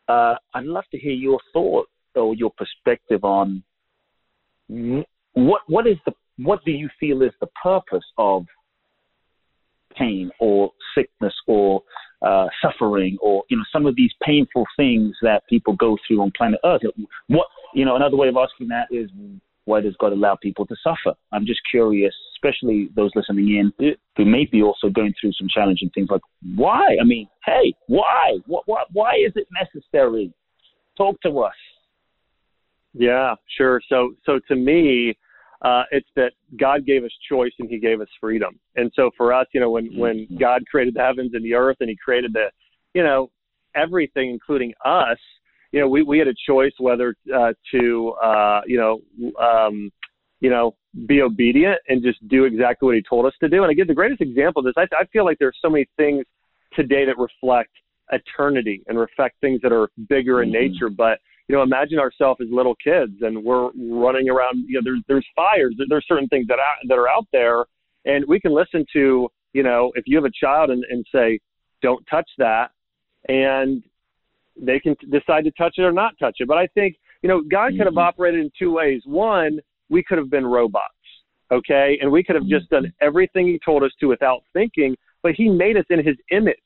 uh, I'd love to hear your thought or your perspective on what what is the what do you feel is the purpose of pain or sickness or uh, suffering or you know some of these painful things that people go through on planet Earth. What you know, another way of asking that is why does God allow people to suffer? I'm just curious, especially those listening in who may be also going through some challenging things. Like why? I mean, hey, why? What? What? Why is it necessary? Talk to us. Yeah, sure. So, so to me, uh, it's that God gave us choice and He gave us freedom. And so for us, you know, when when Mhm. God created the heavens and the earth and He created the you know, everything, including us, you know, we, we had a choice whether uh, to, uh, you know, um, you know, be obedient and just do exactly what he told us to do. And again, the greatest example of this, I, I feel like there's so many things today that reflect eternity and reflect things that are bigger in mm-hmm. nature. But you know, imagine ourselves as little kids and we're running around. You know, there's there's fires. There's certain things that are, that are out there, and we can listen to. You know, if you have a child and, and say, "Don't touch that," and they can decide to touch it or not touch it. But I think you know, God mm-hmm. could have mm-hmm. operated in two ways. One, we could have been robots, okay, and we could have just done mm-hmm. everything He told us to without thinking. But He made us in His image.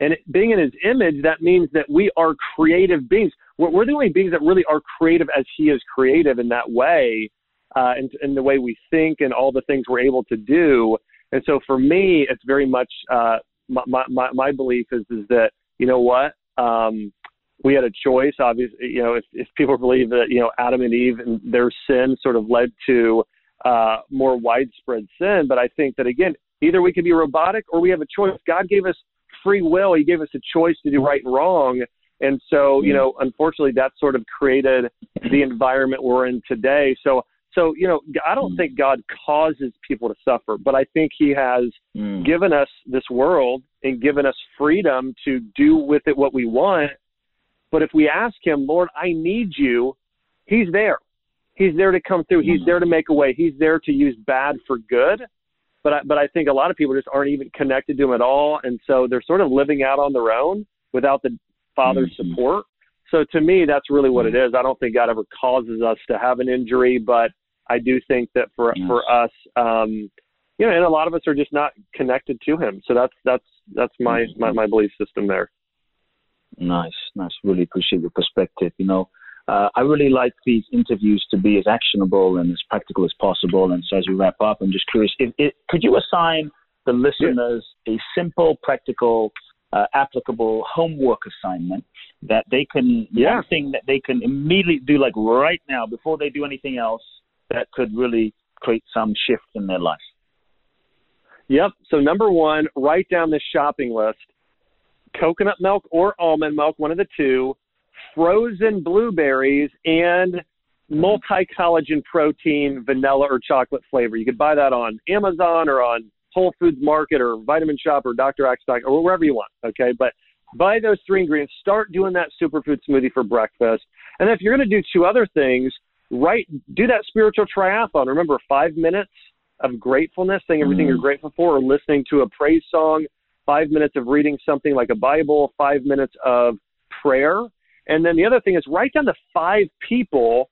And being in his image, that means that we are creative beings. We're, we're the only beings that really are creative as he is creative in that way, uh, and, and the way we think and all the things we're able to do. And so for me, it's very much uh, my, my, my belief is, is that, you know what? Um, we had a choice, obviously, you know, if, if people believe that, you know, Adam and Eve and their sin sort of led to uh, more widespread sin. But I think that, again, either we can be robotic or we have a choice. God gave us free will. He gave us a choice to do right and wrong. And so, you know, unfortunately, that sort of created the environment we're in today. So, so you know, I don't mm. think God causes people to suffer, but I think He has mm. given us this world and given us freedom to do with it what we want. But if we ask Him, Lord, I need you, He's there. He's there to come through. He's mm. there to make a way. He's there to use bad for good but I, but I think a lot of people just aren't even connected to him at all, and so they're sort of living out on their own without the Father's mm-hmm. support. So to me, that's really what it is. I don't think God ever causes us to have an injury, but I do think that for yes. for us, um, you know, and a lot of us are just not connected to Him. So that's that's that's my mm-hmm. my, my belief system there. Nice, nice. Really appreciate your perspective. You know, uh, I really like these interviews to be as actionable and as practical as possible. And so, as we wrap up, I'm just curious: if, if, could you assign the listeners yeah. a simple, practical, uh, applicable homework assignment that they can, yeah. thing that they can immediately do, like right now, before they do anything else, that could really create some shift in their life? Yep. So, number one, write down this shopping list coconut milk or almond milk, one of the two frozen blueberries and multi collagen protein vanilla or chocolate flavor. You could buy that on Amazon or on Whole Foods Market or Vitamin Shoppe or Dr. Axe or wherever you want. Okay, but buy those three ingredients. Start doing that superfood smoothie for breakfast. And if you're going to do two other things, right, do that spiritual triathlon. Remember, five minutes of gratefulness, saying everything mm. you're grateful for, or listening to a praise song. Five minutes of reading something like a Bible. Five minutes of prayer and then the other thing is write down the five people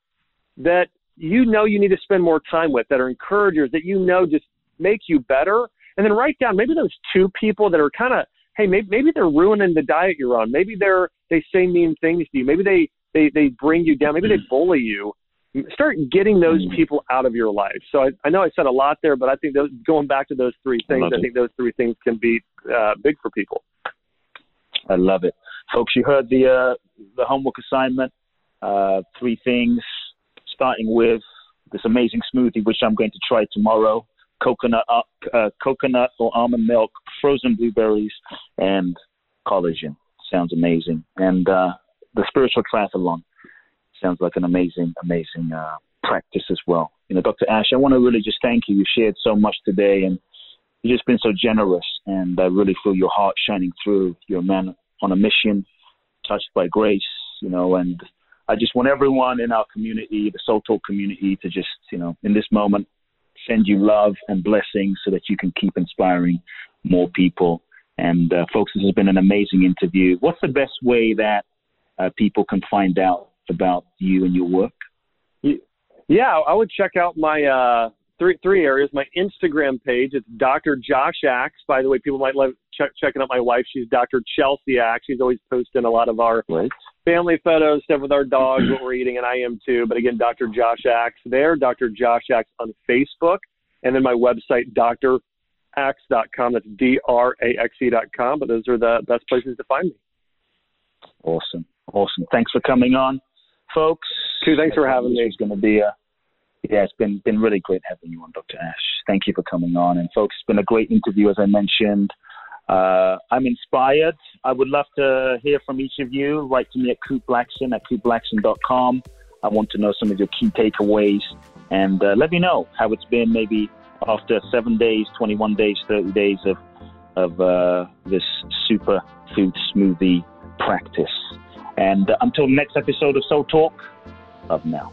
that you know you need to spend more time with that are encouragers that you know just make you better. And then write down maybe those two people that are kind of, hey, maybe, maybe they're ruining the diet you're on. Maybe they're, they say mean things to you. Maybe they, they, they bring you down. Maybe they bully you. Start getting those people out of your life. So I, I know I said a lot there, but I think those, going back to those three things, I, I think those three things can be uh, big for people. I love it. Folks, you heard the uh, the homework assignment. Uh, three things, starting with this amazing smoothie, which I'm going to try tomorrow. Coconut, uh, uh, coconut or almond milk, frozen blueberries, and collagen. Sounds amazing. And uh, the spiritual triathlon sounds like an amazing, amazing uh, practice as well. You know, Dr. Axe, I want to really just thank you. You shared so much today, and you've just been so generous. And I really feel your heart shining through. You're a man on a mission, touched by grace, you know, and I just want everyone in our community, the Soul Talk community, to just, you know, in this moment, send you love and blessings so that you can keep inspiring more people. And uh, folks, this has been an amazing interview. What's the best way that uh, people can find out about you and your work? Yeah, I would check out my uh, three three areas. My Instagram page, it's Dr. Josh Axe. By the way, people might love check, checking out my wife. She's Dr. Chelsea Axe. She's always posting a lot of our right. Family photos, stuff with our dogs, what we're eating, and I am too. But again, Dr. Josh Axe there, Dr. Josh Axe on Facebook, and then my website, draxe.com. That's D R A X E.com. But those are the best places to find me. Awesome, awesome. Thanks for coming on, folks. Too. Thanks for having me. It's going to be a yeah, it's been been really great having you on, Dr. Axe. Thank you for coming on. And folks, it's been a great interview, as I mentioned. Uh, I'm inspired. I would love to hear from each of you. Write to me at Kute Blackson at kuteblackson.com. I want to know some of your key takeaways and uh, let me know how it's been maybe after seven days, 21 days, 30 days of, of uh, this super food smoothie practice. And uh, until next episode of Soul Talk, love now.